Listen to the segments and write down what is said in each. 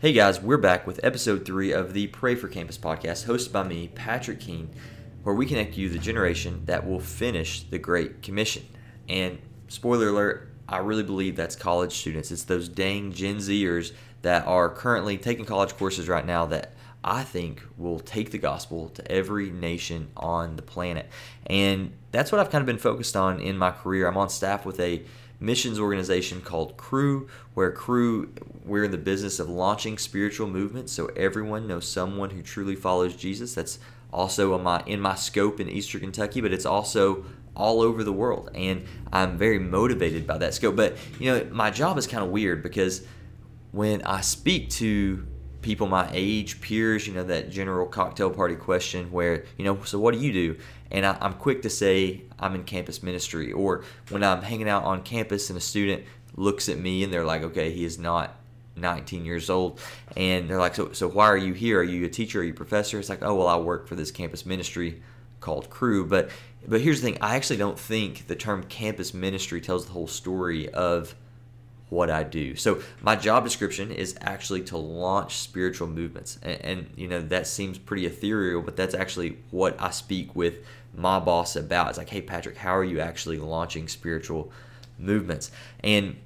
Hey guys, we're back with episode three of the Pray for Campus podcast, hosted by me, Patrick Keene, where we connect you the generation that will finish the Great Commission. And spoiler alert, I really believe that's college students. It's those dang Gen Zers that are currently taking college courses right now that I think will take the gospel to every nation on the planet. And that's what I've kind of been focused on in my career. I'm on staff with a missions organization called Cru, where Cru, we're in the business of launching spiritual movements so everyone knows someone who truly follows Jesus. That's also in my, in my scope in Eastern Kentucky, but it's also all over the world. And I'm very motivated by that scope. But, you know, my job is kind of weird because when I speak to people my age, peers, you know, that general cocktail party question where, you know, so what do you do? And I, am quick to say I'm in campus ministry. Or when I'm hanging out on campus and a student looks at me and they're like, okay, he is not 19 years old. And they're like, so, so why are you here? Are you a teacher? Are you a professor? It's like, oh, well, I work for this campus ministry called Cru But, but here's the thing I actually don't think the term campus ministry tells the whole story of what I do. So my job description is actually to launch spiritual movements, and, and, you know that seems pretty ethereal, but that's actually what I speak with my boss about. It's like, hey Patrick, how are you actually launching spiritual movements? And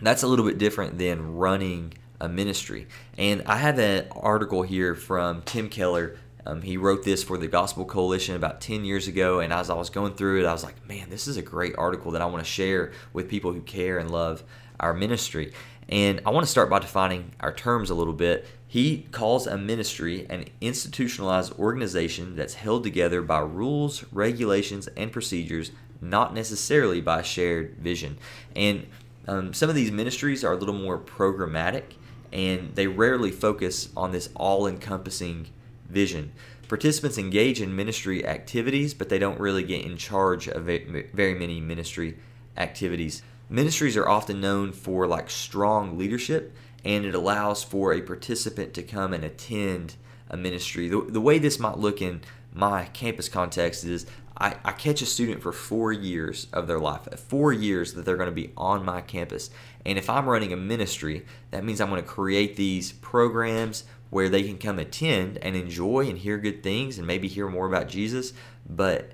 that's a little bit different than running a ministry. And I have an article here from Tim Keller. Um, he wrote this for the Gospel Coalition about 10 years ago. And as I was going through it, I was like, man, this is a great article that I want to share with people who care and love our ministry. And I want to start by defining our terms a little bit. He calls a ministry an institutionalized organization that's held together by rules, regulations, and procedures, not necessarily by shared vision. And um, some of these ministries are a little more programmatic and they rarely focus on this all encompassing vision. Participants engage in ministry activities, but they don't really get in charge of very many ministry activities. Ministries are often known for like strong leadership, and it allows for a participant to come and attend a ministry. The, the way this might look in my campus context is I, I catch a student for four years of their life, uh, four years that they're going to be on my campus. And if I'm running a ministry, that means I'm going to create these programs where they can come attend and enjoy and hear good things and maybe hear more about Jesus. But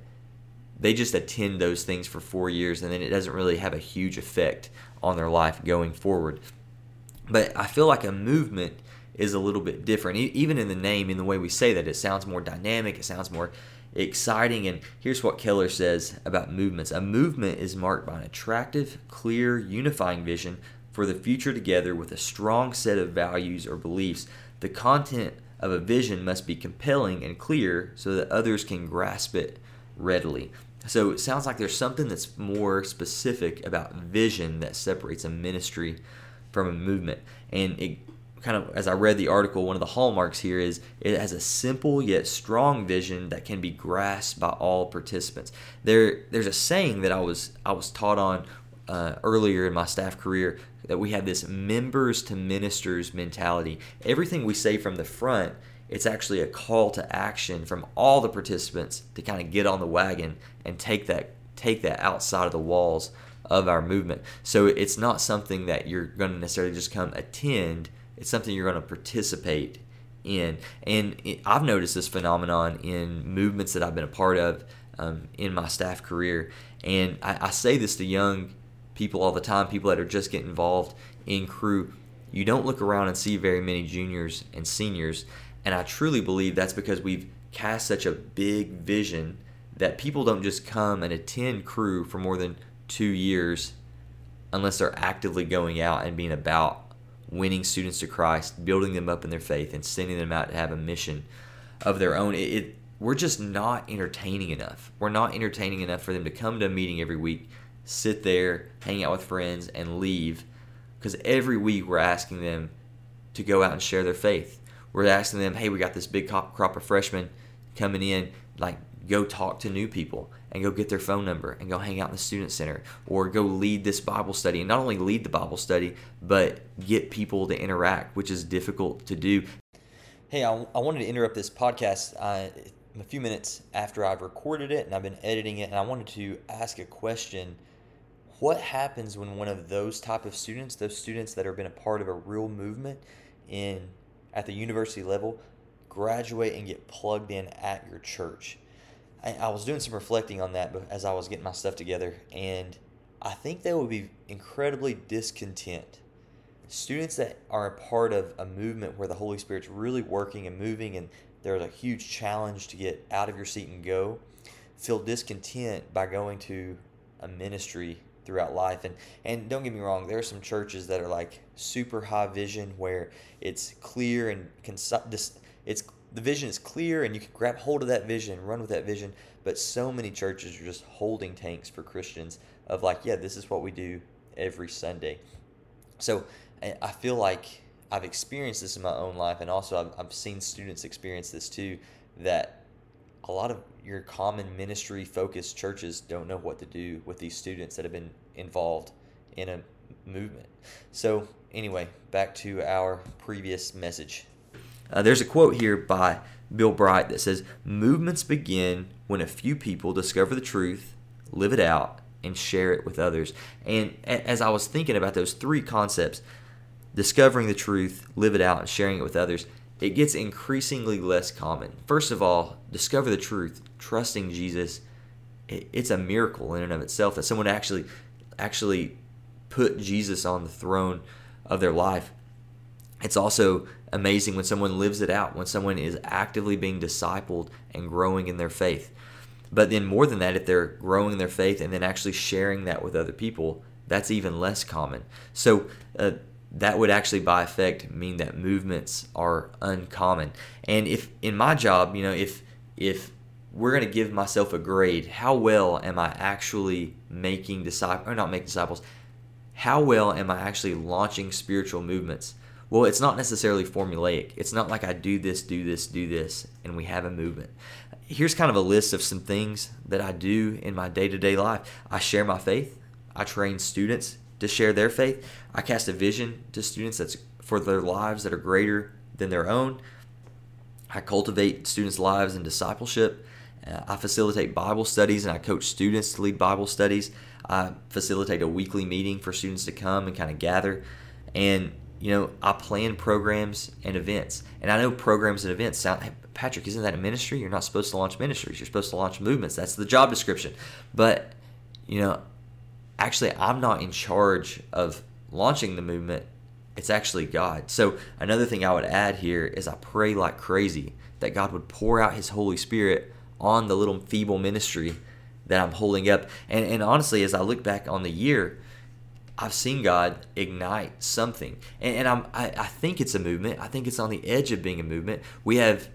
they just attend those things for four years and then it doesn't really have a huge effect on their life going forward. But I feel like a movement is a little bit different. Even in the name, in the way we say that, it sounds more dynamic, it sounds more exciting. And here's what Keller says about movements a movement is marked by an attractive, clear, unifying vision for the future together with a strong set of values or beliefs. The content of a vision must be compelling and clear so that others can grasp it readily. So it sounds like there's something that's more specific about vision that separates a ministry from a movement. And it kind of, as I read the article, one of the hallmarks here is it has a simple yet strong vision that can be grasped by all participants. There, there's a saying that I was I was taught on uh, earlier in my staff career that we have this members to ministers mentality. Everything we say from the front it's actually a call to action from all the participants to kind of get on the wagon and take that take that outside of the walls of our movement. So it's not something that you're going to necessarily just come attend. It's something you're going to participate in. And I've noticed this phenomenon in movements that I've been a part of um, in my staff career. And I, I say this to young people all the time, people that are just getting involved in Cru. You don't look around and see very many juniors and seniors and I truly believe that's because we've cast such a big vision that people don't just come and attend Cru for more than two years unless they're actively going out and being about winning students to Christ, building them up in their faith, and sending them out to have a mission of their own. It, it, we're just not entertaining enough. We're not entertaining enough for them to come to a meeting every week, sit there, hang out with friends, and leave. Because every week we're asking them to go out and share their faith we're asking them, hey, we got this big crop of freshmen coming in, like go talk to new people and go get their phone number and go hang out in the student center or go lead this Bible study and not only lead the Bible study, but get people to interact, which is difficult to do. Hey, I, I wanted to interrupt this podcast uh, a few minutes after I've recorded it and I've been editing it, and I wanted to ask a question. What happens when one of those type of students, those students that have been a part of a real movement, in at the university level, graduate and get plugged in at your church. I, I was doing some reflecting on that as I was getting my stuff together, and I think they would be incredibly discontent. Students that are a part of a movement where the Holy Spirit's really working and moving, and there's a huge challenge to get out of your seat and go, feel discontent by going to a ministry throughout life. And and don't get me wrong, there are some churches that are like super high vision where it's clear and concise. It's the vision is clear and you can grab hold of that vision, run with that vision. But so many churches are just holding tanks for Christians of like, yeah, this is what we do every Sunday. So I feel like I've experienced this in my own life, and also I've, I've seen students experience this too. That a lot of your common ministry focused churches don't know what to do with these students that have been involved in a movement. So, anyway, back to our previous message. Uh, there's a quote here by Bill Bright that says Movements begin when a few people discover the truth, live it out, and share it with others. And as I was thinking about those three concepts discovering the truth, live it out, and sharing it with others it gets increasingly less common. First of all, discover the truth, trusting Jesus. It's a miracle in and of itself that someone actually actually put Jesus on the throne of their life. It's also amazing when someone lives it out, when someone is actively being discipled and growing in their faith. But then, more than that, if they're growing their faith and then actually sharing that with other people, that's even less common. So, uh, that would actually by effect mean that movements are uncommon. And if in my job, you know, if if we're going to give myself a grade, how well am I actually making disciples or not making disciples? How well am I actually launching spiritual movements? Well, it's not necessarily formulaic. It's not like I do this, do this, do this, and we have a movement. Here's kind of a list of some things that I do in my day to day life. I share my faith. I train students to share their faith. I cast a vision to students that's for their lives that are greater than their own. I cultivate students' lives in discipleship. Uh, I facilitate Bible studies and I coach students to lead Bible studies. I facilitate a weekly meeting for students to come and kind of gather. And, you know, I plan programs and events. And I know programs and events sound, hey, Patrick, isn't that a ministry? You're not supposed to launch ministries. You're supposed to launch movements. That's the job description. But, you know, actually I'm not in charge of launching the movement. It's actually God. So another thing I would add here is I pray like crazy that God would pour out his Holy Spirit on the little feeble ministry that I'm holding up. And, and honestly, as I look back on the year, I've seen God ignite something. And, and I'm, I, I think it's a movement. I think it's on the edge of being a movement. We have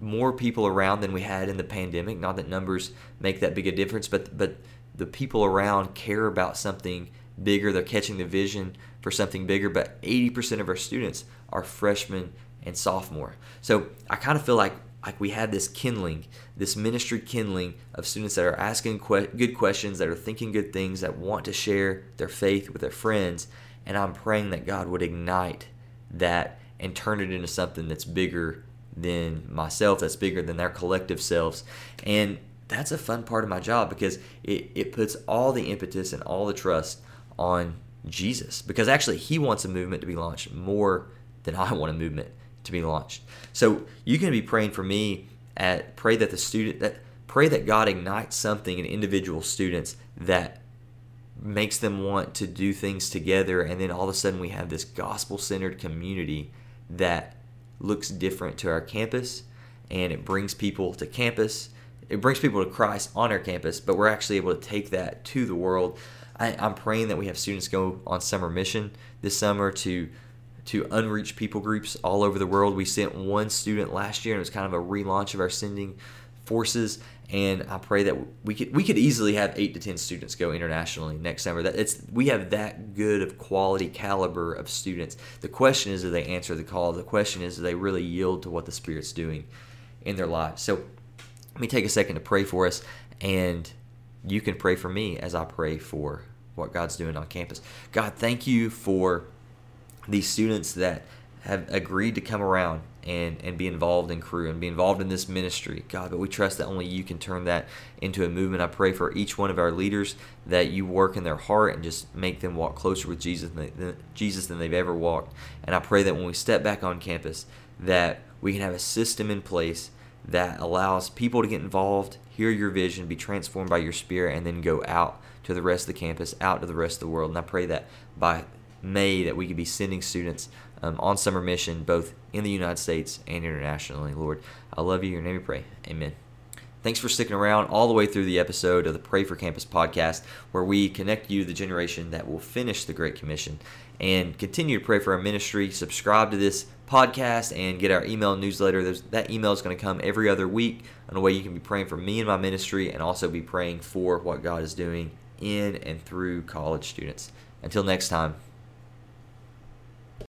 more people around than we had in the pandemic. Not that numbers make that big a difference, but but the people around care about something bigger. They're catching the vision for something bigger. But 80% of our students are freshmen and sophomore. So I kind of feel like like we have this kindling, this ministry kindling of students that are asking que- good questions, that are thinking good things, that want to share their faith with their friends. And I'm praying that God would ignite that and turn it into something that's bigger than myself, that's bigger than their collective selves. And that's a fun part of my job because it, it puts all the impetus and all the trust on Jesus. Because actually he wants a movement to be launched more than I want a movement to be launched. So you can be praying for me at pray that the student that pray that God ignites something in individual students that makes them want to do things together. And then all of a sudden we have this gospel-centered community that looks different to our campus and it brings people to campus it brings people to Christ on our campus, but we're actually able to take that to the world. I, am praying that we have students go on summer mission this summer to to unreached people groups all over the world. We sent one student last year, and it was kind of a relaunch of our sending forces. And I pray that we could we could easily have eight to ten students go internationally next summer. That it's we have that good of quality caliber of students. The question is, do they answer the call? The question is, do they really yield to what the Spirit's doing in their lives? So let me take a second to pray for us, and you can pray for me as I pray for what God's doing on campus. God, thank you for these students that have agreed to come around and, and be involved in Cru and be involved in this ministry, God. But we trust that only you can turn that into a movement. I pray for each one of our leaders that you work in their heart and just make them walk closer with Jesus than, Jesus than they've ever walked. And I pray that when we step back on campus, that we can have a system in place that allows people to get involved, hear your vision, be transformed by your spirit, and then go out to the rest of the campus, out to the rest of the world. And I pray that by May that we could be sending students um, on summer mission, both in the United States and internationally. Lord, I love you. Your name we pray. Amen. Thanks for sticking around all the way through the episode of the Pray for Campus podcast, where we connect you to the generation that will finish the Great Commission and continue to pray for our ministry. Subscribe to this podcast and get our email newsletter. There's, that email is going to come every other week on a way you can be praying for me and my ministry and also be praying for what God is doing in and through college students. Until next time,